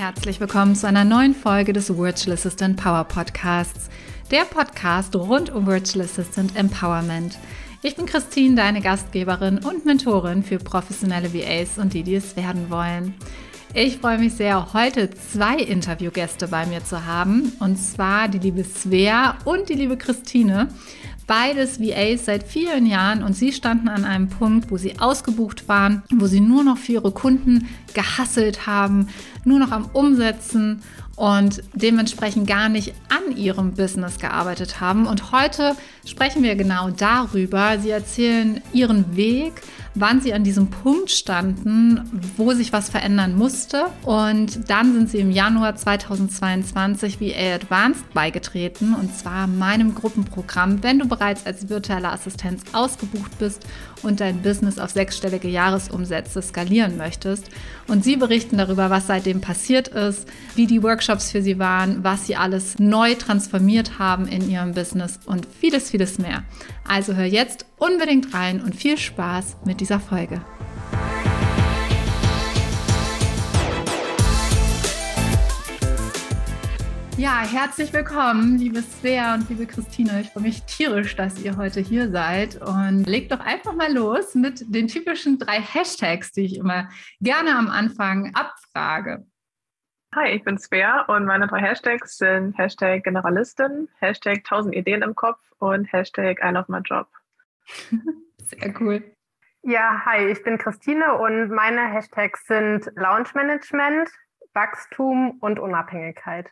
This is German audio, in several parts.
Herzlich willkommen zu einer neuen Folge des Virtual Assistant Power Podcasts, der Podcast rund um Virtual Assistant Empowerment. Ich bin Christine, deine Gastgeberin und Mentorin für professionelle VAs und die, die es werden wollen. Ich freue mich sehr, heute zwei Interviewgäste bei mir zu haben, und zwar die liebe Svea und die liebe Christine. Beides VAs seit vielen Jahren und sie standen an einem Punkt, wo sie ausgebucht waren, wo sie nur noch für ihre Kunden gehasselt haben, nur noch am Umsetzen und dementsprechend gar nicht an ihrem Business gearbeitet haben. Und heute sprechen wir genau darüber. Sie erzählen ihren Weg, wann sie an diesem Punkt standen, wo sich was verändern musste. Und dann sind sie im Januar 2022 VA Advanced beigetreten, und zwar meinem Gruppenprogramm, wenn du bereits als virtuelle Assistenz ausgebucht bist und dein Business auf sechsstellige Jahresumsätze skalieren möchtest. Und sie berichten darüber, was seitdem passiert ist, wie die Workshops für sie waren, was sie alles neu transformiert haben in ihrem Business und vieles, vieles mehr. Also hör jetzt unbedingt rein und viel Spaß mit dieser Folge. Ja, herzlich willkommen, liebe Svea und liebe Christine. Ich freue mich tierisch, dass ihr heute hier seid. Und legt doch einfach mal los mit den typischen drei Hashtags, die ich immer gerne am Anfang abfrage. Hi, ich bin Svea und meine drei Hashtags sind Hashtag Generalistin, Hashtag 1000 Ideen im Kopf und Hashtag I love my job. Sehr cool. Ja, hi, ich bin Christine und meine Hashtags sind Launch Management, Wachstum und Unabhängigkeit.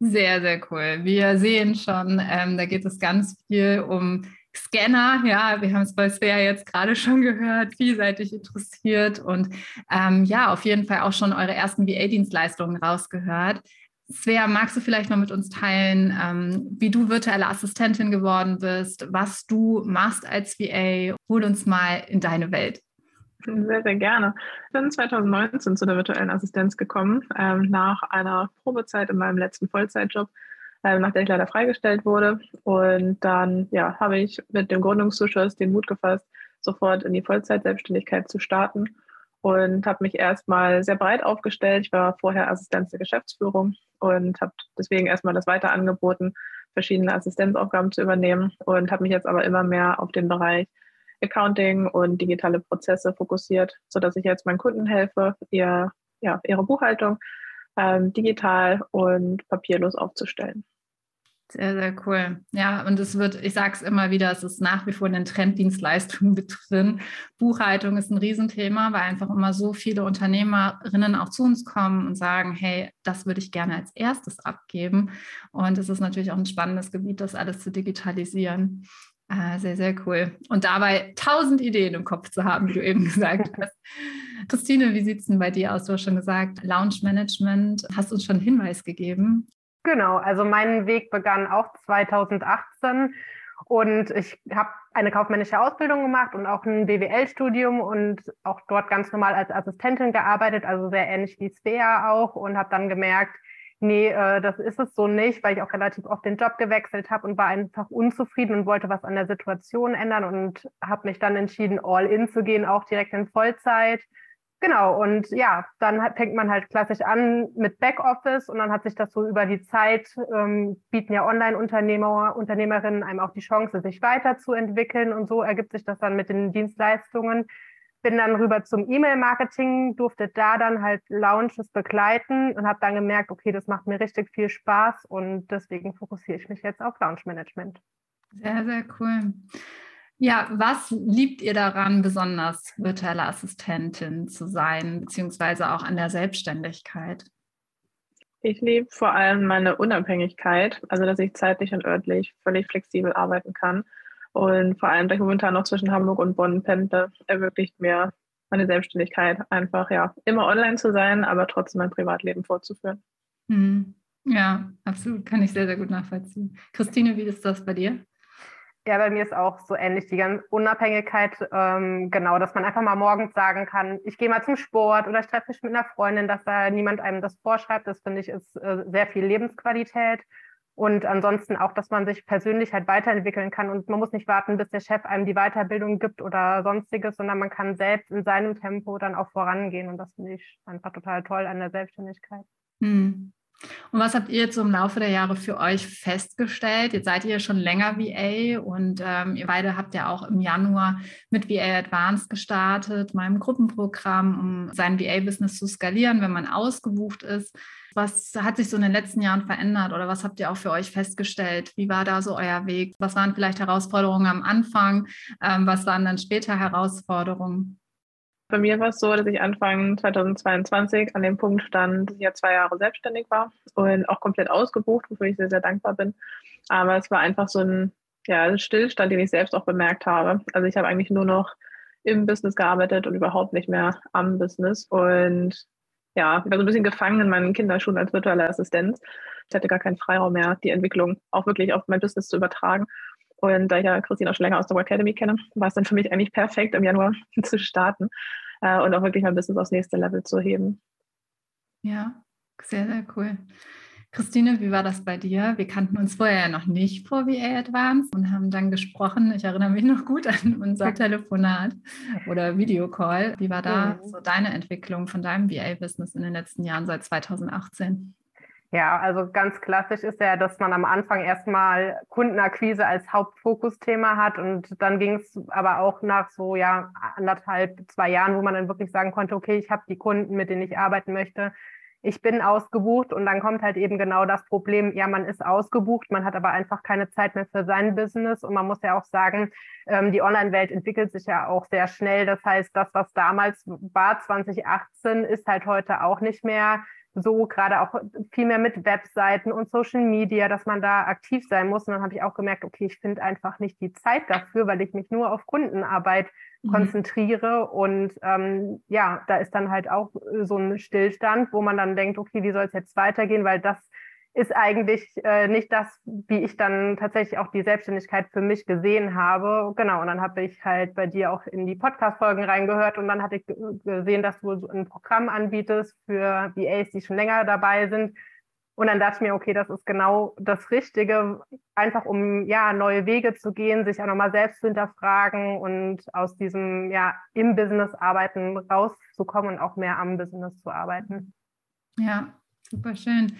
Sehr, sehr cool. Wir sehen schon, ähm, da geht es ganz viel um Scanner. Ja, wir haben es bei Svea jetzt gerade schon gehört, vielseitig interessiert und ähm, ja, auf jeden Fall auch schon eure ersten VA-Dienstleistungen rausgehört. Svea, magst du vielleicht mal mit uns teilen, ähm, wie du virtuelle Assistentin geworden bist, was du machst als VA? Hol uns mal in deine Welt. Sehr, sehr gerne. Ich bin 2019 zu der virtuellen Assistenz gekommen, ähm, nach einer Probezeit in meinem letzten Vollzeitjob, äh, nach der ich leider freigestellt wurde. Und dann ja, habe ich mit dem Gründungszuschuss den Mut gefasst, sofort in die Vollzeitselbstständigkeit zu starten und habe mich erstmal sehr breit aufgestellt. Ich war vorher Assistenz der Geschäftsführung und habe deswegen erstmal das weiter angeboten, verschiedene Assistenzaufgaben zu übernehmen und habe mich jetzt aber immer mehr auf den Bereich Accounting und digitale Prozesse fokussiert, sodass ich jetzt meinen Kunden helfe, ihr, ja, ihre Buchhaltung ähm, digital und papierlos aufzustellen. Sehr, sehr cool. Ja, und es wird, ich sage es immer wieder, es ist nach wie vor in den Trenddienstleistungen mit drin. Buchhaltung ist ein Riesenthema, weil einfach immer so viele Unternehmerinnen auch zu uns kommen und sagen, hey, das würde ich gerne als erstes abgeben. Und es ist natürlich auch ein spannendes Gebiet, das alles zu digitalisieren. Ah, sehr, sehr cool. Und dabei tausend Ideen im Kopf zu haben, wie du eben gesagt hast. Christine, wie sieht es denn bei dir aus? Du hast schon gesagt, Lounge Management. Hast uns schon einen Hinweis gegeben? Genau, also mein Weg begann auch 2018 und ich habe eine kaufmännische Ausbildung gemacht und auch ein BWL-Studium und auch dort ganz normal als Assistentin gearbeitet, also sehr ähnlich wie Svea auch und habe dann gemerkt, nee, äh, das ist es so nicht, weil ich auch relativ oft den Job gewechselt habe und war einfach unzufrieden und wollte was an der Situation ändern und habe mich dann entschieden, all in zu gehen, auch direkt in Vollzeit. Genau, und ja, dann fängt man halt klassisch an mit Backoffice und dann hat sich das so über die Zeit, ähm, bieten ja Online-Unternehmer, Unternehmerinnen einem auch die Chance, sich weiterzuentwickeln und so ergibt sich das dann mit den Dienstleistungen bin dann rüber zum E-Mail-Marketing, durfte da dann halt Launches begleiten und habe dann gemerkt, okay, das macht mir richtig viel Spaß und deswegen fokussiere ich mich jetzt auf Launch-Management. Sehr, sehr cool. Ja, was liebt ihr daran, besonders virtuelle Assistentin zu sein, beziehungsweise auch an der Selbstständigkeit? Ich liebe vor allem meine Unabhängigkeit, also dass ich zeitlich und örtlich völlig flexibel arbeiten kann und vor allem, da ich momentan noch zwischen Hamburg und Bonn pendle, ermöglicht mir meine Selbstständigkeit einfach ja immer online zu sein, aber trotzdem mein Privatleben fortzuführen. Mhm. Ja, absolut. Kann ich sehr, sehr gut nachvollziehen. Christine, wie ist das bei dir? Ja, bei mir ist auch so ähnlich die ganze Unabhängigkeit, ähm, genau, dass man einfach mal morgens sagen kann, ich gehe mal zum Sport oder ich treffe mich mit einer Freundin, dass da niemand einem das vorschreibt. Das finde ich ist äh, sehr viel Lebensqualität. Und ansonsten auch, dass man sich persönlich halt weiterentwickeln kann und man muss nicht warten, bis der Chef einem die Weiterbildung gibt oder sonstiges, sondern man kann selbst in seinem Tempo dann auch vorangehen. Und das finde ich einfach total toll an der Selbstständigkeit. Hm. Und was habt ihr jetzt so im Laufe der Jahre für euch festgestellt? Jetzt seid ihr schon länger VA und ähm, ihr beide habt ja auch im Januar mit VA Advanced gestartet, meinem Gruppenprogramm, um sein VA-Business zu skalieren, wenn man ausgebucht ist. Was hat sich so in den letzten Jahren verändert oder was habt ihr auch für euch festgestellt? Wie war da so euer Weg? Was waren vielleicht Herausforderungen am Anfang? Ähm, was waren dann später Herausforderungen? Bei mir war es so, dass ich Anfang 2022 an dem Punkt stand, dass ich ja zwei Jahre selbstständig war und auch komplett ausgebucht, wofür ich sehr, sehr dankbar bin. Aber es war einfach so ein ja, Stillstand, den ich selbst auch bemerkt habe. Also ich habe eigentlich nur noch im Business gearbeitet und überhaupt nicht mehr am Business. Und ja, ich war so ein bisschen gefangen in meinen Kinderschuhen als virtuelle Assistenz. Ich hatte gar keinen Freiraum mehr, die Entwicklung auch wirklich auf mein Business zu übertragen. Und da ich ja Christine auch schon länger aus der Academy kenne, war es dann für mich eigentlich perfekt, im Januar zu starten äh, und auch wirklich mein Business aufs nächste Level zu heben. Ja, sehr, sehr cool. Christine, wie war das bei dir? Wir kannten uns vorher ja noch nicht vor VA Advanced und haben dann gesprochen. Ich erinnere mich noch gut an unser Telefonat oder Videocall. Wie war da so deine Entwicklung von deinem VA-Business in den letzten Jahren seit 2018? Ja, also ganz klassisch ist ja, dass man am Anfang erstmal Kundenakquise als Hauptfokusthema hat und dann ging es aber auch nach so ja anderthalb, zwei Jahren, wo man dann wirklich sagen konnte, okay, ich habe die Kunden, mit denen ich arbeiten möchte, ich bin ausgebucht und dann kommt halt eben genau das Problem, ja, man ist ausgebucht, man hat aber einfach keine Zeit mehr für sein Business und man muss ja auch sagen, ähm, die Online-Welt entwickelt sich ja auch sehr schnell. Das heißt, das, was damals war, 2018, ist halt heute auch nicht mehr so gerade auch viel mehr mit Webseiten und Social Media, dass man da aktiv sein muss. Und dann habe ich auch gemerkt, okay, ich finde einfach nicht die Zeit dafür, weil ich mich nur auf Kundenarbeit mhm. konzentriere. Und ähm, ja, da ist dann halt auch so ein Stillstand, wo man dann denkt, okay, wie soll es jetzt weitergehen, weil das ist eigentlich äh, nicht das, wie ich dann tatsächlich auch die Selbstständigkeit für mich gesehen habe. Genau, und dann habe ich halt bei dir auch in die Podcast-Folgen reingehört und dann hatte ich gesehen, dass du so ein Programm anbietest für VAs, die schon länger dabei sind. Und dann dachte ich mir, okay, das ist genau das Richtige, einfach um ja neue Wege zu gehen, sich auch nochmal selbst zu hinterfragen und aus diesem ja im Business arbeiten rauszukommen und auch mehr am Business zu arbeiten. Ja, Super schön.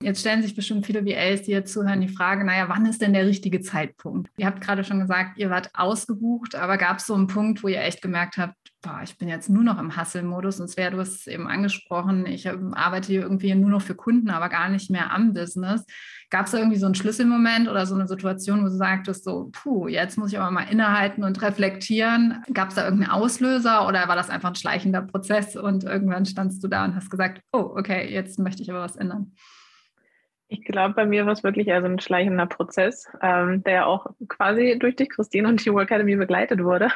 Jetzt stellen sich bestimmt viele VAs, die jetzt zuhören, die Frage, naja, wann ist denn der richtige Zeitpunkt? Ihr habt gerade schon gesagt, ihr wart ausgebucht, aber gab es so einen Punkt, wo ihr echt gemerkt habt, boah, ich bin jetzt nur noch im Hustle-Modus und Svea, du hast es eben angesprochen, ich arbeite hier irgendwie nur noch für Kunden, aber gar nicht mehr am Business. Gab es da irgendwie so einen Schlüsselmoment oder so eine Situation, wo du sagtest, so, puh, jetzt muss ich aber mal innehalten und reflektieren? Gab es da irgendeinen Auslöser oder war das einfach ein schleichender Prozess und irgendwann standst du da und hast gesagt, oh, okay, jetzt möchte ich aber was ändern? Ich glaube, bei mir war es wirklich eher so ein schleichender Prozess, ähm, der auch quasi durch dich, Christine, und die Work Academy begleitet wurde.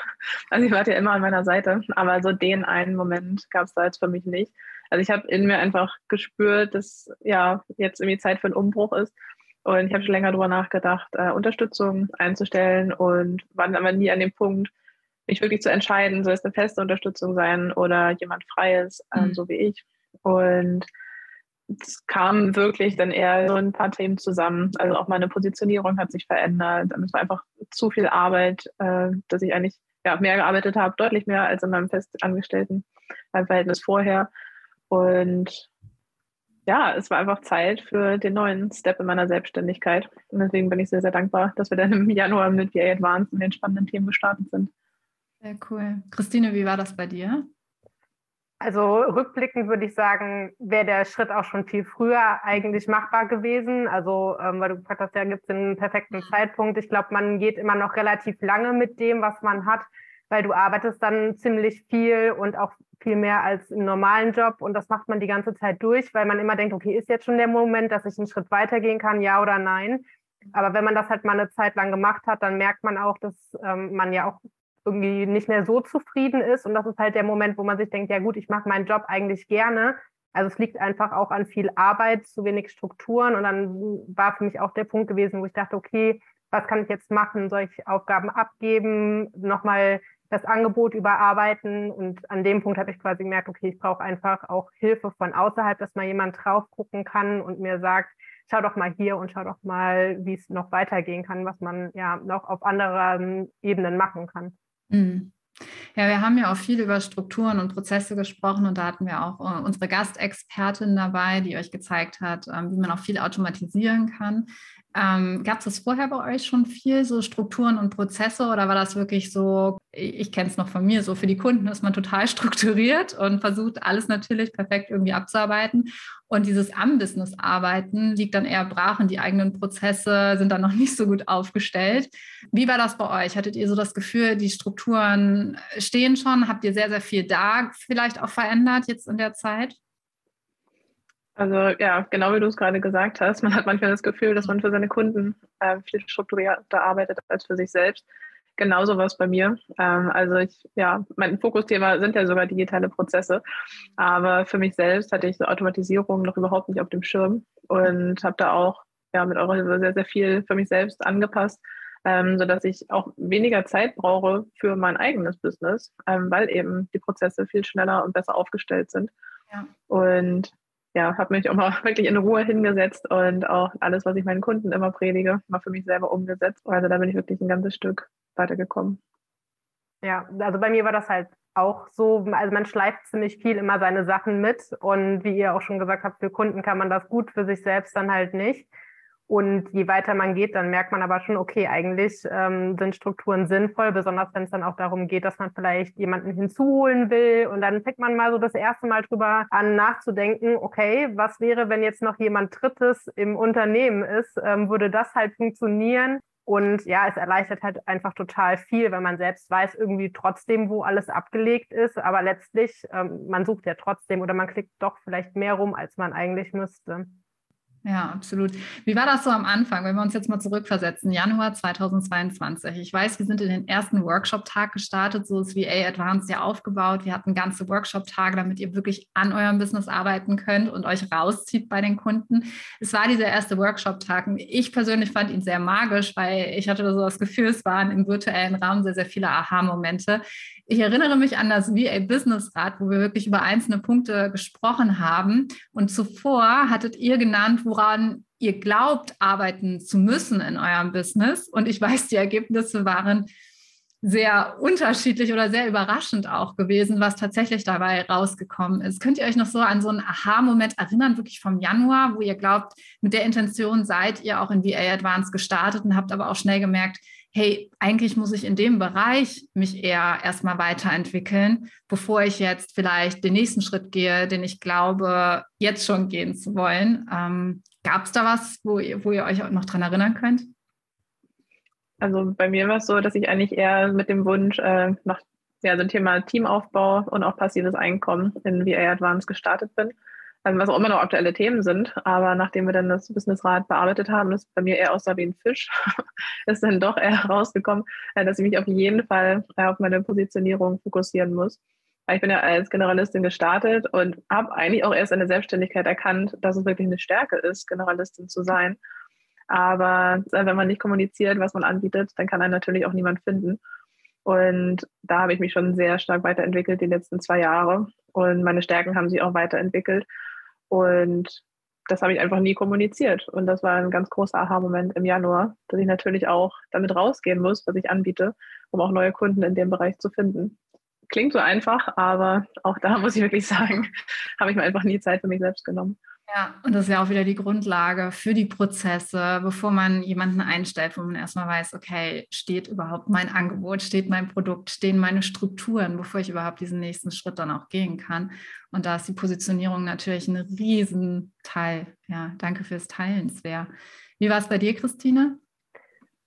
Also ich war ja immer an meiner Seite, aber so den einen Moment gab es da jetzt für mich nicht. Also ich habe in mir einfach gespürt, dass ja jetzt irgendwie Zeit für einen Umbruch ist. Und ich habe schon länger darüber nachgedacht, äh, Unterstützung einzustellen und war dann aber nie an dem Punkt, mich wirklich zu entscheiden, soll es eine feste Unterstützung sein oder jemand Freies, ähm, mhm. so wie ich. Und es kam wirklich dann eher so ein paar Themen zusammen. Also auch meine Positionierung hat sich verändert. Es war einfach zu viel Arbeit, äh, dass ich eigentlich ja, mehr gearbeitet habe, deutlich mehr als in meinem festangestellten Verhältnis vorher. Und ja, es war einfach Zeit für den neuen Step in meiner Selbstständigkeit. Und deswegen bin ich sehr, sehr dankbar, dass wir dann im Januar mit VA Advanced in den spannenden Themen gestartet sind. Sehr cool. Christine, wie war das bei dir? Also rückblickend würde ich sagen, wäre der Schritt auch schon viel früher eigentlich machbar gewesen. Also, ähm, weil du gefragt hast, ja, gibt es einen perfekten Zeitpunkt. Ich glaube, man geht immer noch relativ lange mit dem, was man hat, weil du arbeitest dann ziemlich viel und auch viel mehr als im normalen Job und das macht man die ganze Zeit durch, weil man immer denkt, okay, ist jetzt schon der Moment, dass ich einen Schritt weitergehen kann, ja oder nein. Aber wenn man das halt mal eine Zeit lang gemacht hat, dann merkt man auch, dass ähm, man ja auch irgendwie nicht mehr so zufrieden ist und das ist halt der Moment, wo man sich denkt, ja gut, ich mache meinen Job eigentlich gerne. Also es liegt einfach auch an viel Arbeit, zu wenig Strukturen und dann war für mich auch der Punkt gewesen, wo ich dachte, okay, was kann ich jetzt machen? Soll ich Aufgaben abgeben? Nochmal das Angebot überarbeiten. Und an dem Punkt habe ich quasi gemerkt, okay, ich brauche einfach auch Hilfe von außerhalb, dass mal jemand drauf gucken kann und mir sagt, schau doch mal hier und schau doch mal, wie es noch weitergehen kann, was man ja noch auf anderen Ebenen machen kann. Mhm. Ja, wir haben ja auch viel über Strukturen und Prozesse gesprochen und da hatten wir auch äh, unsere Gastexpertin dabei, die euch gezeigt hat, ähm, wie man auch viel automatisieren kann. Ähm, Gab es vorher bei euch schon viel, so Strukturen und Prozesse oder war das wirklich so, ich, kenne es noch von mir, so für die Kunden ist man total strukturiert und versucht alles natürlich perfekt irgendwie abzuarbeiten und dieses Am-Business arbeiten liegt dann eher brach und die eigenen Prozesse sind dann noch nicht so gut aufgestellt. Wie war das bei euch? Hattet ihr so das Gefühl, die Strukturen stehen schon? Habt ihr sehr, sehr viel da vielleicht auch verändert jetzt in der Zeit? Also ja, genau wie du es gerade gesagt hast, man hat manchmal das Gefühl, dass man für seine Kunden äh, viel strukturierter arbeitet als für sich selbst. Genauso war es bei mir. Ähm, also ich, ja, mein Fokusthema sind ja sogar digitale Prozesse. Aber für mich selbst hatte ich so Automatisierung noch überhaupt nicht auf dem Schirm und habe da auch ja, mit eurer Hilfe sehr, sehr viel für mich selbst angepasst, ähm, sodass ich auch weniger Zeit brauche für mein eigenes Business, ähm, weil eben die Prozesse viel schneller und besser aufgestellt sind. Ja. Und ja, habe mich auch mal wirklich in Ruhe hingesetzt und auch alles, was ich meinen Kunden immer predige, mal für mich selber umgesetzt. Also da bin ich wirklich ein ganzes Stück weitergekommen. Ja, also bei mir war das halt auch so, also man schleift ziemlich viel immer seine Sachen mit und wie ihr auch schon gesagt habt, für Kunden kann man das gut, für sich selbst dann halt nicht. Und je weiter man geht, dann merkt man aber schon, okay, eigentlich ähm, sind Strukturen sinnvoll, besonders wenn es dann auch darum geht, dass man vielleicht jemanden hinzuholen will. Und dann fängt man mal so das erste Mal drüber an, nachzudenken, okay, was wäre, wenn jetzt noch jemand Drittes im Unternehmen ist? Ähm, würde das halt funktionieren? Und ja, es erleichtert halt einfach total viel, wenn man selbst weiß irgendwie trotzdem, wo alles abgelegt ist. Aber letztlich, ähm, man sucht ja trotzdem oder man klickt doch vielleicht mehr rum, als man eigentlich müsste. Ja, absolut. Wie war das so am Anfang, wenn wir uns jetzt mal zurückversetzen, Januar 2022? Ich weiß, wir sind in den ersten Workshop-Tag gestartet, so ist VA Advanced ja aufgebaut. Wir hatten ganze Workshop-Tage, damit ihr wirklich an eurem Business arbeiten könnt und euch rauszieht bei den Kunden. Es war dieser erste Workshop-Tag. Ich persönlich fand ihn sehr magisch, weil ich hatte so das Gefühl, es waren im virtuellen Raum sehr, sehr viele Aha-Momente. Ich erinnere mich an das VA Business Rat, wo wir wirklich über einzelne Punkte gesprochen haben. Und zuvor hattet ihr genannt, woran ihr glaubt, arbeiten zu müssen in eurem Business. Und ich weiß, die Ergebnisse waren sehr unterschiedlich oder sehr überraschend auch gewesen, was tatsächlich dabei rausgekommen ist. Könnt ihr euch noch so an so einen Aha-Moment erinnern, wirklich vom Januar, wo ihr glaubt, mit der Intention seid ihr auch in VA Advanced gestartet und habt aber auch schnell gemerkt, hey, eigentlich muss ich in dem Bereich mich eher erstmal weiterentwickeln, bevor ich jetzt vielleicht den nächsten Schritt gehe, den ich glaube, jetzt schon gehen zu wollen. Ähm, Gab es da was, wo ihr, wo ihr euch auch noch dran erinnern könnt? Also bei mir war es so, dass ich eigentlich eher mit dem Wunsch äh, nach ja, so ein Thema Teamaufbau und auch passives Einkommen in VA Advanced gestartet bin also was auch immer noch aktuelle Themen sind. Aber nachdem wir dann das Businessrad bearbeitet haben, das bei mir eher aussah wie ein Fisch, ist dann doch eher rausgekommen, äh, dass ich mich auf jeden Fall äh, auf meine Positionierung fokussieren muss. Ich bin ja als Generalistin gestartet und habe eigentlich auch erst in der Selbstständigkeit erkannt, dass es wirklich eine Stärke ist, Generalistin zu sein. Aber äh, wenn man nicht kommuniziert, was man anbietet, dann kann einen natürlich auch niemand finden. Und da habe ich mich schon sehr stark weiterentwickelt die letzten zwei Jahre. Und meine Stärken haben sich auch weiterentwickelt. Und das habe ich einfach nie kommuniziert. Und das war ein ganz großer Aha-Moment im Januar, dass ich natürlich auch damit rausgehen muss, was ich anbiete, um auch neue Kunden in dem Bereich zu finden. Klingt so einfach, aber auch da muss ich wirklich sagen, habe ich mir einfach nie Zeit für mich selbst genommen. Ja, und das ist ja auch wieder die Grundlage für die Prozesse, bevor man jemanden einstellt, wo man erstmal weiß, okay, steht überhaupt mein Angebot, steht mein Produkt, stehen meine Strukturen, bevor ich überhaupt diesen nächsten Schritt dann auch gehen kann. Und da ist die Positionierung natürlich ein Riesenteil. Ja, danke fürs Teilen, Svea. Wie war es bei dir, Christine?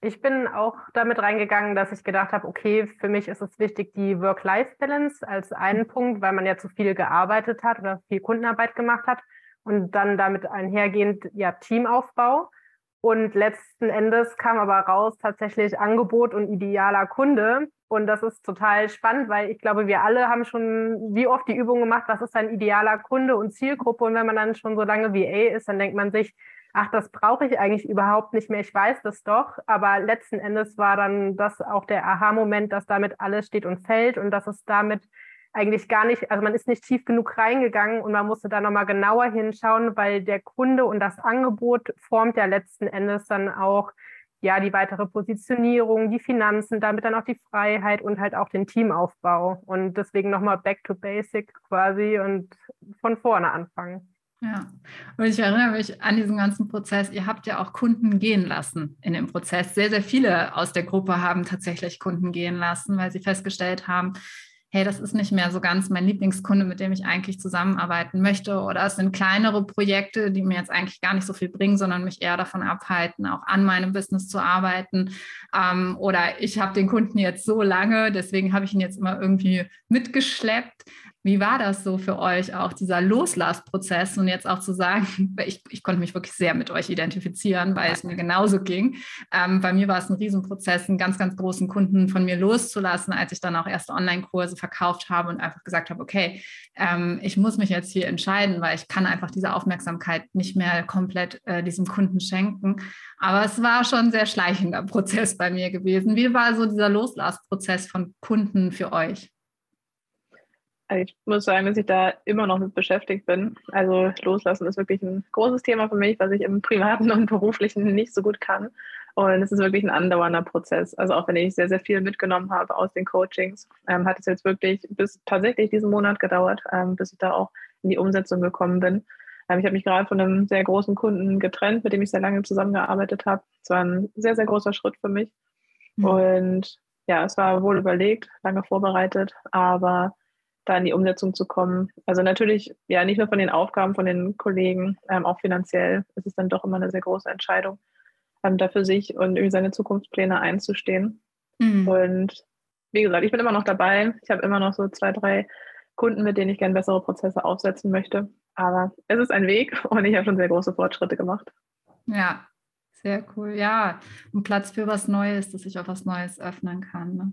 Ich bin auch damit reingegangen, dass ich gedacht habe, okay, für mich ist es wichtig, die Work-Life-Balance als einen Punkt, weil man ja zu viel gearbeitet hat oder viel Kundenarbeit gemacht hat und dann damit einhergehend ja Teamaufbau. Und letzten Endes kam aber raus tatsächlich Angebot und idealer Kunde. Und das ist total spannend, weil ich glaube, wir alle haben schon wie oft die Übung gemacht, was ist ein idealer Kunde und Zielgruppe. Und wenn man dann schon so lange VA ist, dann denkt man sich, ach, das brauche ich eigentlich überhaupt nicht mehr. Ich weiß das doch. Aber letzten Endes war dann das auch der Aha-Moment, dass damit alles steht und fällt und dass es damit eigentlich gar nicht, also man ist nicht tief genug reingegangen und man musste da nochmal genauer hinschauen, weil der Kunde und das Angebot formt ja letzten Endes dann auch ja die weitere Positionierung, die Finanzen, damit dann auch die Freiheit und halt auch den Teamaufbau. Und deswegen nochmal back to basic quasi und von vorne anfangen. Ja, und ich erinnere mich an diesen ganzen Prozess. Ihr habt ja auch Kunden gehen lassen in dem Prozess. Sehr, sehr viele aus der Gruppe haben tatsächlich Kunden gehen lassen, weil sie festgestellt haben, hey, das ist nicht mehr so ganz mein Lieblingskunde, mit dem ich eigentlich zusammenarbeiten möchte. Oder es sind kleinere Projekte, die mir jetzt eigentlich gar nicht so viel bringen, sondern mich eher davon abhalten, auch an meinem Business zu arbeiten. Ähm, oder ich habe den Kunden jetzt so lange, deswegen habe ich ihn jetzt immer irgendwie mitgeschleppt. Wie war das so für euch auch, dieser Loslassprozess und jetzt auch zu sagen, ich, ich konnte mich wirklich sehr mit euch identifizieren, weil es mir genauso ging. Ähm, bei mir war es ein Riesenprozess, einen ganz, ganz großen Kunden von mir loszulassen, als ich dann auch erste Online-Kurse verkauft habe und einfach gesagt habe, okay, ähm, ich muss mich jetzt hier entscheiden, weil ich kann einfach diese Aufmerksamkeit nicht mehr komplett äh, diesem Kunden schenken. Aber es war schon ein sehr schleichender Prozess bei mir gewesen. Wie war so dieser Loslassprozess von Kunden für euch? Also ich muss sagen, dass ich da immer noch mit beschäftigt bin. Also loslassen ist wirklich ein großes Thema für mich, was ich im privaten und beruflichen nicht so gut kann. Und es ist wirklich ein andauernder Prozess. Also auch wenn ich sehr, sehr viel mitgenommen habe aus den Coachings, ähm, hat es jetzt wirklich bis tatsächlich diesen Monat gedauert, ähm, bis ich da auch in die Umsetzung gekommen bin. Ähm, ich habe mich gerade von einem sehr großen Kunden getrennt, mit dem ich sehr lange zusammengearbeitet habe. Es war ein sehr, sehr großer Schritt für mich. Mhm. Und ja, es war wohl überlegt, lange vorbereitet, aber da in die Umsetzung zu kommen. Also natürlich, ja, nicht nur von den Aufgaben von den Kollegen, ähm, auch finanziell ist es dann doch immer eine sehr große Entscheidung, ähm, da für sich und irgendwie seine Zukunftspläne einzustehen. Mhm. Und wie gesagt, ich bin immer noch dabei. Ich habe immer noch so zwei, drei Kunden, mit denen ich gerne bessere Prozesse aufsetzen möchte. Aber es ist ein Weg und ich habe schon sehr große Fortschritte gemacht. Ja, sehr cool. Ja, ein Platz für was Neues, dass ich auf was Neues öffnen kann. Ne?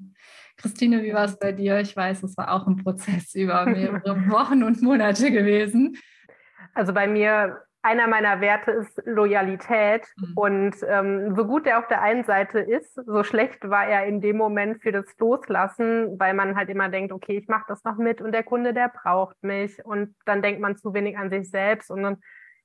Christine, wie war es bei dir? Ich weiß, es war auch ein Prozess über mehrere Wochen und Monate gewesen. Also bei mir, einer meiner Werte ist Loyalität. Mhm. Und ähm, so gut er auf der einen Seite ist, so schlecht war er in dem Moment für das Loslassen, weil man halt immer denkt, okay, ich mache das noch mit und der Kunde, der braucht mich. Und dann denkt man zu wenig an sich selbst und dann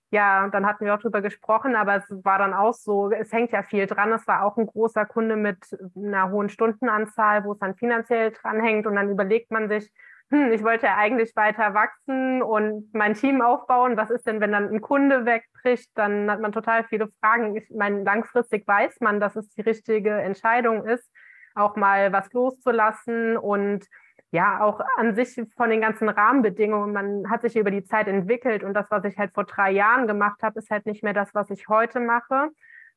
ja, dann hatten wir auch drüber gesprochen, aber es war dann auch so, es hängt ja viel dran. Es war auch ein großer Kunde mit einer hohen Stundenanzahl, wo es dann finanziell dranhängt und dann überlegt man sich, hm, ich wollte ja eigentlich weiter wachsen und mein Team aufbauen. Was ist denn, wenn dann ein Kunde wegbricht? Dann hat man total viele Fragen. Ich meine, langfristig weiß man, dass es die richtige Entscheidung ist, auch mal was loszulassen und ja, auch an sich von den ganzen Rahmenbedingungen, man hat sich über die Zeit entwickelt und das, was ich halt vor drei Jahren gemacht habe, ist halt nicht mehr das, was ich heute mache.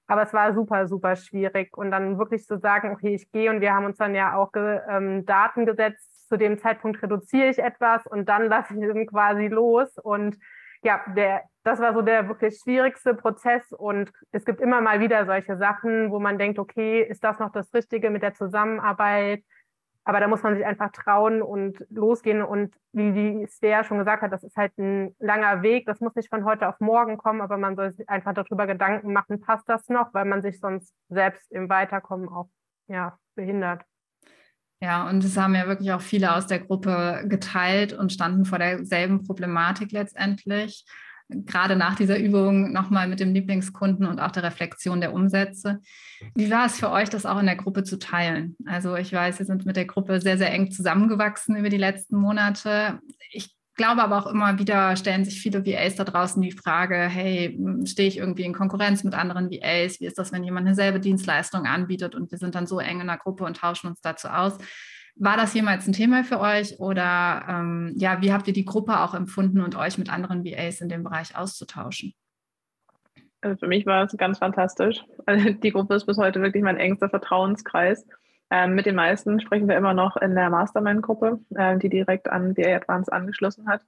Aber es war super, super schwierig. Und dann wirklich zu sagen, okay, ich gehe und wir haben uns dann ja auch ähm, Daten gesetzt, zu dem Zeitpunkt reduziere ich etwas und dann lasse ich ihn quasi los. Und ja, der, das war so der wirklich schwierigste Prozess. Und es gibt immer mal wieder solche Sachen, wo man denkt, okay, ist das noch das Richtige mit der Zusammenarbeit? Aber da muss man sich einfach trauen und losgehen. Und wie die Svea schon gesagt hat, das ist halt ein langer Weg. Das muss nicht von heute auf morgen kommen, aber man soll sich einfach darüber Gedanken machen, passt das noch, weil man sich sonst selbst im Weiterkommen auch ja, behindert. Ja, und es haben ja wirklich auch viele aus der Gruppe geteilt und standen vor derselben Problematik letztendlich gerade nach dieser Übung nochmal mit dem Lieblingskunden und auch der Reflexion der Umsätze. Wie war es für euch, das auch in der Gruppe zu teilen? Also ich weiß, wir sind mit der Gruppe sehr, sehr eng zusammengewachsen über die letzten Monate. Ich glaube aber auch immer wieder stellen sich viele VAs da draußen die Frage, hey, stehe ich irgendwie in Konkurrenz mit anderen VAs? Wie ist das, wenn jemand eine selbe Dienstleistung anbietet und wir sind dann so eng in der Gruppe und tauschen uns dazu aus? War das jemals ein Thema für euch oder ähm, ja, wie habt ihr die Gruppe auch empfunden und euch mit anderen VAs in dem Bereich auszutauschen? Also für mich war es ganz fantastisch. Also die Gruppe ist bis heute wirklich mein engster Vertrauenskreis. Ähm, mit den meisten sprechen wir immer noch in der Mastermind-Gruppe, äh, die direkt an VA Advance angeschlossen hat.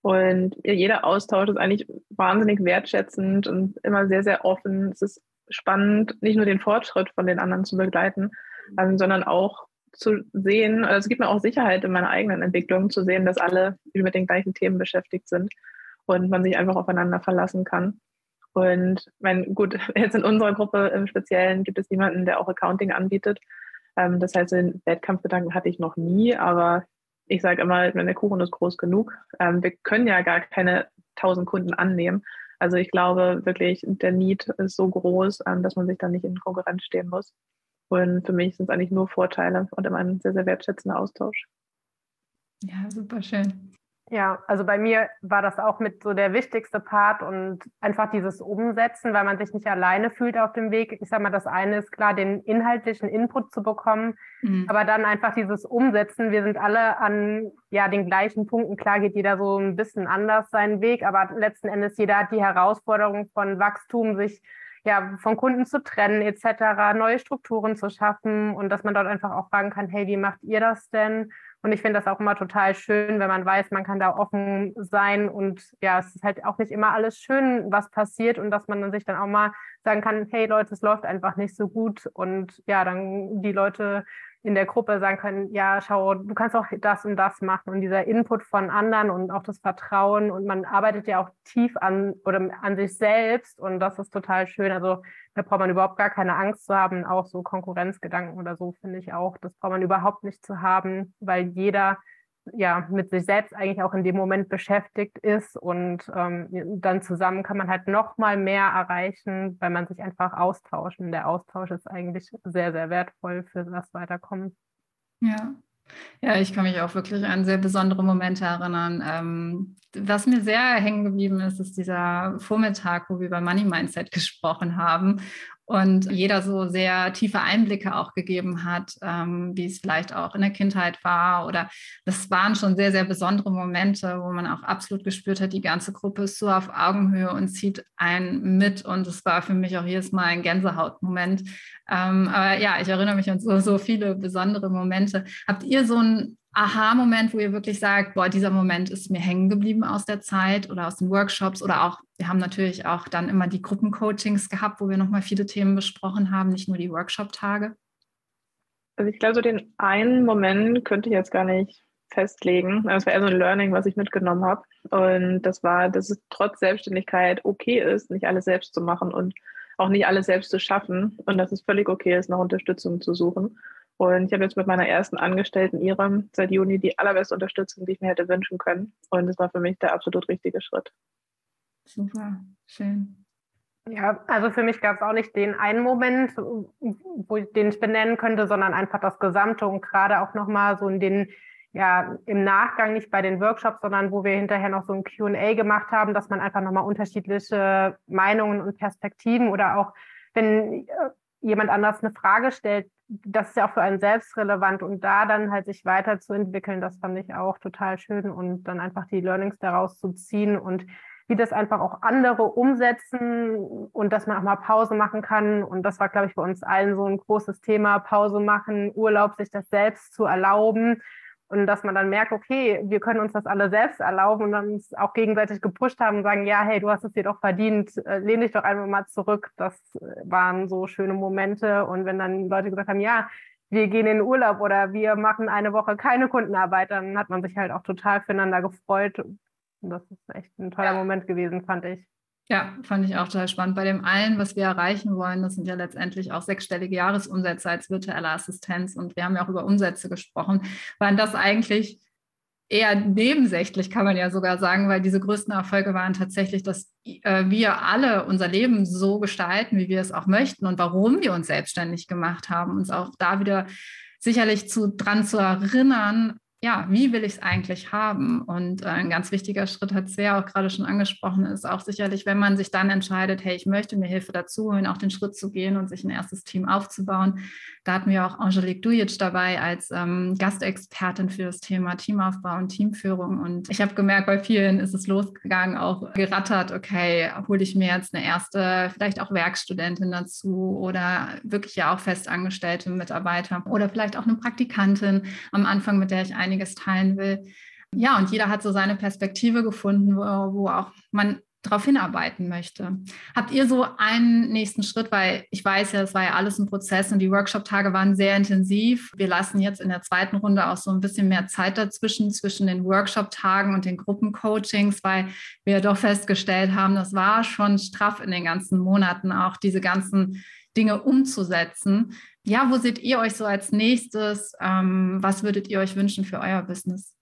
Und jeder Austausch ist eigentlich wahnsinnig wertschätzend und immer sehr, sehr offen. Es ist spannend, nicht nur den Fortschritt von den anderen zu begleiten, ähm, sondern auch zu sehen, also es gibt mir auch Sicherheit in meiner eigenen Entwicklung, zu sehen, dass alle mit den gleichen Themen beschäftigt sind und man sich einfach aufeinander verlassen kann. Und mein, gut, jetzt in unserer Gruppe im Speziellen gibt es niemanden, der auch Accounting anbietet. Ähm, das heißt, den Wettkampfgedanken hatte ich noch nie, aber ich sage immer, wenn der Kuchen ist groß genug, ähm, wir können ja gar keine tausend Kunden annehmen. Also ich glaube wirklich, der Need ist so groß, ähm, dass man sich da nicht in Konkurrenz stehen muss. Und für mich sind es eigentlich nur Vorteile und immer ein sehr, sehr wertschätzender Austausch. Ja, super schön. Ja, also bei mir war das auch mit so der wichtigste Part und einfach dieses Umsetzen, weil man sich nicht alleine fühlt auf dem Weg. Ich sage mal, das eine ist klar, den inhaltlichen Input zu bekommen, mhm. aber dann einfach dieses Umsetzen. Wir sind alle an ja den gleichen Punkten. Klar geht jeder so ein bisschen anders seinen Weg, aber letzten Endes jeder hat die Herausforderung von Wachstum, sich ja, von Kunden zu trennen etc., neue Strukturen zu schaffen und dass man dort einfach auch fragen kann, hey, wie macht ihr das denn? Und ich finde das auch immer total schön, wenn man weiß, man kann da offen sein und ja, es ist halt auch nicht immer alles schön, was passiert und dass man dann sich dann auch mal sagen kann, hey Leute, es läuft einfach nicht so gut und ja, dann die Leute in der Gruppe sagen können, ja, schau, du kannst auch das und das machen und dieser Input von anderen und auch das Vertrauen und man arbeitet ja auch tief an oder an sich selbst und das ist total schön. Also da braucht man überhaupt gar keine Angst zu haben, auch so Konkurrenzgedanken oder so finde ich auch. Das braucht man überhaupt nicht zu haben, weil jeder ja mit sich selbst eigentlich auch in dem Moment beschäftigt ist und ähm, dann zusammen kann man halt noch mal mehr erreichen, weil man sich einfach austauscht. Und der Austausch ist eigentlich sehr, sehr wertvoll für das Weiterkommen. Ja. Ja, ich kann mich auch wirklich an sehr besondere Momente erinnern. Ähm, was mir sehr hängen geblieben ist, ist dieser Vormittag, wo wir über Money Mindset gesprochen haben und jeder so sehr tiefe Einblicke auch gegeben hat, ähm, wie es vielleicht auch in der Kindheit war. Oder das waren schon sehr, sehr besondere Momente, wo man auch absolut gespürt hat, die ganze Gruppe ist so auf Augenhöhe und zieht einen mit. Und es war für mich auch jedes Mal ein Gänsehautmoment. Ähm, aber ja, ich erinnere mich an so, so viele besondere Momente. Habt ihr so ein Aha-Moment, wo ihr wirklich sagt, boah, dieser Moment ist mir hängen geblieben aus der Zeit oder aus den Workshops oder auch, wir haben natürlich auch dann immer die Gruppencoachings gehabt, wo wir nochmal viele Themen besprochen haben, nicht nur die Workshop-Tage? Also ich glaube, so den einen Moment könnte ich jetzt gar nicht festlegen. Das war eher so ein Learning, was ich mitgenommen habe. Und das war, dass es trotz Selbstständigkeit okay ist, nicht alles selbst zu machen und auch nicht alles selbst zu schaffen und dass es völlig okay ist, nach Unterstützung zu suchen. Und ich habe jetzt mit meiner ersten Angestellten Iram seit Juni die allerbeste Unterstützung, die ich mir hätte wünschen können. Und das war für mich der absolut richtige Schritt. Super, schön. Ja, also für mich gab es auch nicht den einen Moment, wo ich den ich benennen könnte, sondern einfach das Gesamte und gerade auch nochmal so in den, ja, im Nachgang nicht bei den Workshops, sondern wo wir hinterher noch so ein QA gemacht haben, dass man einfach nochmal unterschiedliche Meinungen und Perspektiven oder auch wenn äh, jemand anders eine Frage stellt, das ist ja auch für einen selbst relevant und da dann halt sich weiterzuentwickeln, das fand ich auch total schön und dann einfach die Learnings daraus zu ziehen und wie das einfach auch andere umsetzen und dass man auch mal Pause machen kann. Und das war, glaube ich, bei uns allen so ein großes Thema, Pause machen, Urlaub, sich das selbst zu erlauben. Und dass man dann merkt, okay, wir können uns das alle selbst erlauben und dann uns auch gegenseitig gepusht haben und sagen, ja, hey, du hast es dir doch verdient, äh, lehn dich doch einfach mal zurück. Das äh, waren so schöne Momente. Und wenn dann Leute gesagt haben, ja, wir gehen in den Urlaub oder wir machen eine Woche keine Kundenarbeit, dann hat man sich halt auch total füreinander gefreut. Und das ist echt ein toller Moment gewesen, fand ich. Ja, fand ich auch total spannend. Bei dem allen, was wir erreichen wollen, das sind ja letztendlich auch sechsstellige Jahresumsätze als virtuelle Assistenz. Und wir haben ja auch über Umsätze gesprochen, waren das eigentlich eher nebensächlich, kann man ja sogar sagen, weil diese größten Erfolge waren tatsächlich, dass äh, wir alle unser Leben so gestalten, wie wir es auch möchten und warum wir uns selbstständig gemacht haben, uns auch da wieder sicherlich zu, dran zu erinnern, ja, wie will ich es eigentlich haben? Und äh, ein ganz wichtiger Schritt hat Svea auch gerade schon angesprochen, ist auch sicherlich, wenn man sich dann entscheidet, hey, ich möchte mir Hilfe dazu holen, auch den Schritt zu gehen und sich ein erstes Team aufzubauen. Da hatten wir auch Angelique Dujic dabei als ähm, Gastexpertin für das Thema Teamaufbau und Teamführung. Und ich habe gemerkt, bei vielen ist es losgegangen, auch gerattert, okay, hole ich mir jetzt eine erste, vielleicht auch Werkstudentin dazu oder wirklich ja auch festangestellte Mitarbeiter oder vielleicht auch eine Praktikantin am Anfang, mit der ich ein einiges teilen will. Ja, und jeder hat so seine Perspektive gefunden, wo, wo auch man darauf hinarbeiten möchte. Habt ihr so einen nächsten Schritt, weil ich weiß ja, es war ja alles ein Prozess und die Workshop-Tage waren sehr intensiv. Wir lassen jetzt in der zweiten Runde auch so ein bisschen mehr Zeit dazwischen, zwischen den Workshop-Tagen und den Gruppencoachings, weil wir doch festgestellt haben, das war schon straff in den ganzen Monaten, auch diese ganzen Dinge umzusetzen. Ja, wo seht ihr euch so als nächstes? Ähm, was würdet ihr euch wünschen für euer Business?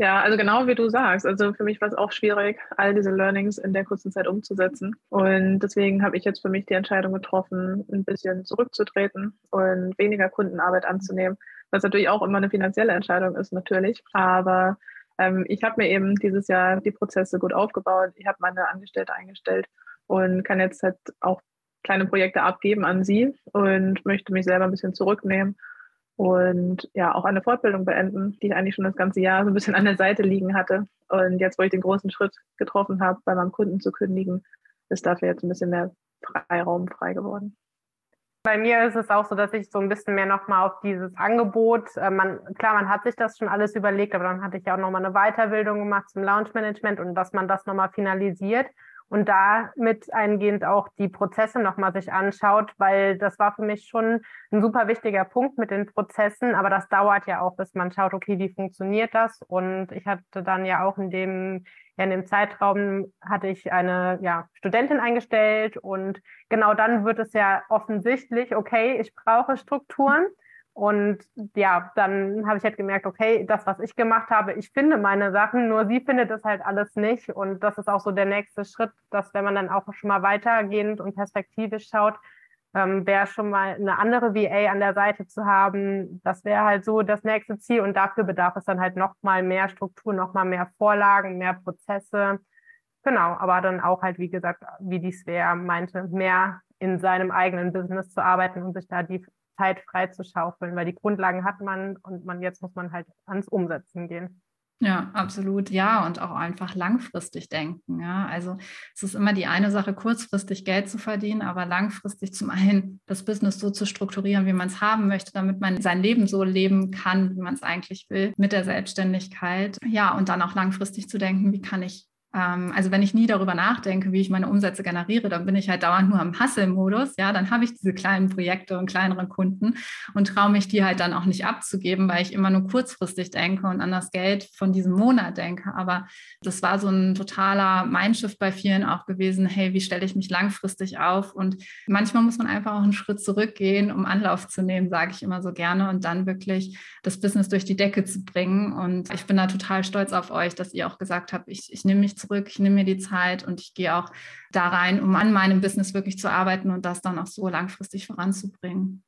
Ja, also genau wie du sagst. Also für mich war es auch schwierig, all diese Learnings in der kurzen Zeit umzusetzen. Und deswegen habe ich jetzt für mich die Entscheidung getroffen, ein bisschen zurückzutreten und weniger Kundenarbeit anzunehmen, was natürlich auch immer eine finanzielle Entscheidung ist, natürlich. Aber ähm, ich habe mir eben dieses Jahr die Prozesse gut aufgebaut. Ich habe meine Angestellte eingestellt und kann jetzt halt auch kleine Projekte abgeben an sie und möchte mich selber ein bisschen zurücknehmen und ja auch eine Fortbildung beenden, die ich eigentlich schon das ganze Jahr so ein bisschen an der Seite liegen hatte. Und jetzt, wo ich den großen Schritt getroffen habe, bei meinem Kunden zu kündigen, ist dafür jetzt ein bisschen mehr Freiraum frei geworden. Bei mir ist es auch so, dass ich so ein bisschen mehr nochmal auf dieses Angebot, äh, man, klar, man hat sich das schon alles überlegt, aber dann hatte ich ja auch nochmal eine Weiterbildung gemacht zum Launch Management und dass man das nochmal finalisiert und damit eingehend auch die Prozesse nochmal sich anschaut, weil das war für mich schon ein super wichtiger Punkt mit den Prozessen, aber das dauert ja auch, bis man schaut, okay, wie funktioniert das? Und ich hatte dann ja auch in dem, ja, in dem Zeitraum hatte ich eine ja, Studentin eingestellt und genau dann wird es ja offensichtlich, okay, ich brauche Strukturen. Und ja, dann habe ich halt gemerkt, okay, das, was ich gemacht habe, ich finde meine Sachen, nur sie findet das halt alles nicht. Und das ist auch so der nächste Schritt, dass wenn man dann auch schon mal weitergehend und perspektivisch schaut, ähm, wäre schon mal eine andere VA an der Seite zu haben. Das wäre halt so das nächste Ziel. Und dafür bedarf es dann halt noch mal mehr Struktur, noch mal mehr Vorlagen, mehr Prozesse. Genau, aber dann auch halt, wie gesagt, wie die Svea meinte, mehr in seinem eigenen Business zu arbeiten und sich da die Zeit frei weil die Grundlagen hat man und man jetzt muss man halt ans Umsetzen gehen. Ja, absolut. Ja, und auch einfach langfristig denken. Ja, also es ist immer die eine Sache, kurzfristig Geld zu verdienen, aber langfristig zum einen das Business so zu strukturieren, wie man es haben möchte, damit man sein Leben so leben kann, wie man es eigentlich will, mit der Selbstständigkeit. Ja, und dann auch langfristig zu denken, wie kann ich also wenn ich nie darüber nachdenke, wie ich meine Umsätze generiere, dann bin ich halt dauernd nur im Hustle-Modus. Ja, dann habe ich diese kleinen Projekte und kleineren Kunden und traue mich die halt dann auch nicht abzugeben, weil ich immer nur kurzfristig denke und an das Geld von diesem Monat denke. Aber das war so ein totaler Mindshift bei vielen auch gewesen. Hey, wie stelle ich mich langfristig auf? Und manchmal muss man einfach auch einen Schritt zurückgehen, um Anlauf zu nehmen, sage ich immer so gerne und dann wirklich das Business durch die Decke zu bringen. Und ich bin da total stolz auf euch, dass ihr auch gesagt habt, ich, ich nehme mich zurück, ich nehme mir die Zeit und ich gehe auch da rein, um an meinem Business wirklich zu arbeiten und das dann auch so langfristig voranzubringen.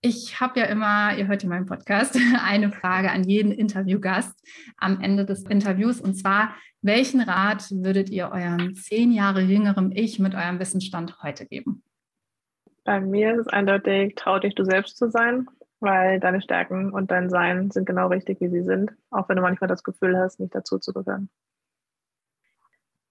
Ich habe ja immer, ihr hört ja meinen Podcast, eine Frage an jeden Interviewgast am Ende des Interviews und zwar, welchen Rat würdet ihr eurem zehn Jahre jüngeren Ich mit eurem Wissensstand heute geben? Bei mir ist es eindeutig, trau dich du selbst zu sein, weil deine Stärken und dein Sein sind genau richtig, wie sie sind, auch wenn du manchmal das Gefühl hast, nicht dazu zu gehören.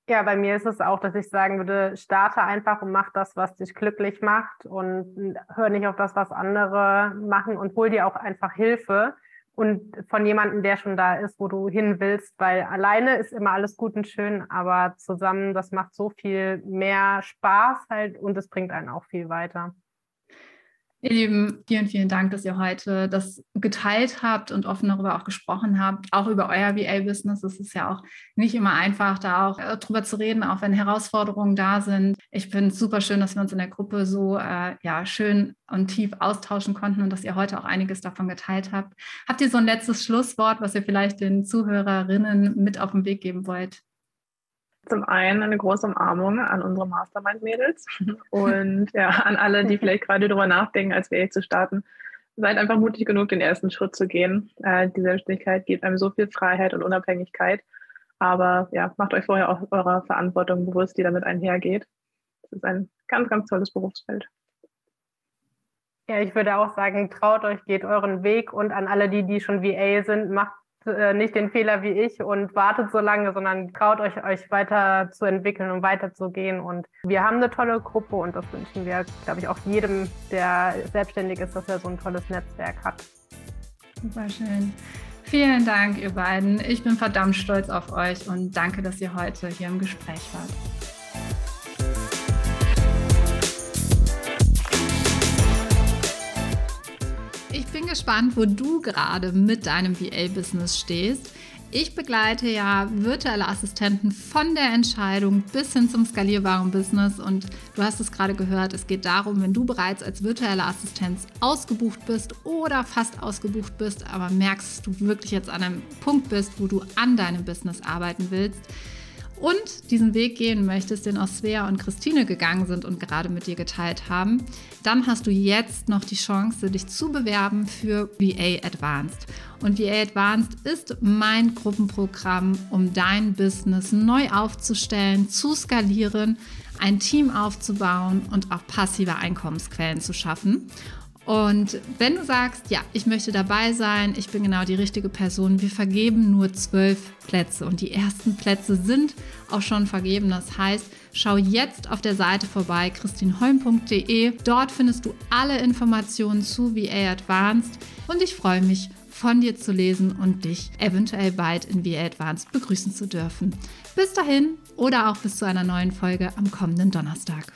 Ja, bei mir ist es auch, dass ich sagen würde, starte einfach und mach das, was dich glücklich macht und hör nicht auf das, was andere machen und hol dir auch einfach Hilfe und von jemandem, der schon da ist, wo du hin willst, weil alleine ist immer alles gut und schön, aber zusammen, das macht so viel mehr Spaß halt und es bringt einen auch viel weiter. Ihr Lieben, vielen, vielen Dank, dass ihr heute das geteilt habt und offen darüber auch gesprochen habt, auch über euer VA-Business. Es ist ja auch nicht immer einfach, da auch äh, drüber zu reden, auch wenn Herausforderungen da sind. Ich finde es super schön, dass wir uns in der Gruppe so äh, ja, schön und tief austauschen konnten und dass ihr heute auch einiges davon geteilt habt. Habt ihr so ein letztes Schlusswort, was ihr vielleicht den Zuhörerinnen mit auf den Weg geben wollt? Zum einen eine große Umarmung an unsere Mastermind-Mädels und ja, an alle, die vielleicht gerade darüber nachdenken, als VA zu starten. Seid einfach mutig genug, den ersten Schritt zu gehen. Äh, die Selbstständigkeit gibt einem so viel Freiheit und Unabhängigkeit. Aber ja, macht euch vorher auch eurer Verantwortung bewusst, die damit einhergeht. Das ist ein ganz, ganz tolles Berufsfeld. Ja, ich würde auch sagen, traut euch, geht euren Weg und an alle, die, die schon VA sind, macht äh, nicht den Fehler wie ich und wartet so lange, sondern traut euch, euch weiter zu entwickeln und weiterzugehen. Und wir haben eine tolle Gruppe und das wünschen wir, glaube ich, auch jedem, der selbstständig ist, dass er so ein tolles Netzwerk hat. Super schön. Vielen Dank, ihr beiden. Ich bin verdammt stolz auf euch und danke, dass ihr heute hier im Gespräch wart. Bin gespannt, wo du gerade mit deinem VA-Business stehst. Ich begleite ja virtuelle Assistenten von der Entscheidung bis hin zum skalierbaren Business. Und du hast es gerade gehört, es geht darum, wenn du bereits als virtuelle Assistenz ausgebucht bist oder fast ausgebucht bist, aber merkst, dass du wirklich jetzt an einem Punkt bist, wo du an deinem Business arbeiten willst und diesen Weg gehen möchtest, den auch Svea und Christine gegangen sind und gerade mit dir geteilt haben, dann hast du jetzt noch die Chance, dich zu bewerben für VA Advanced. Und VA Advanced ist mein Gruppenprogramm, um dein Business neu aufzustellen, zu skalieren, ein Team aufzubauen und auch passive Einkommensquellen zu schaffen. Und wenn du sagst, ja, ich möchte dabei sein, ich bin genau die richtige Person, wir vergeben nur zwölf Plätze und die ersten Plätze sind auch schon vergeben. Das heißt, schau jetzt auf der Seite vorbei, christinholm.de. Dort findest du alle Informationen zu VA Advanced und ich freue mich, von dir zu lesen und dich eventuell bald in VA Advanced begrüßen zu dürfen. Bis dahin oder auch bis zu einer neuen Folge am kommenden Donnerstag.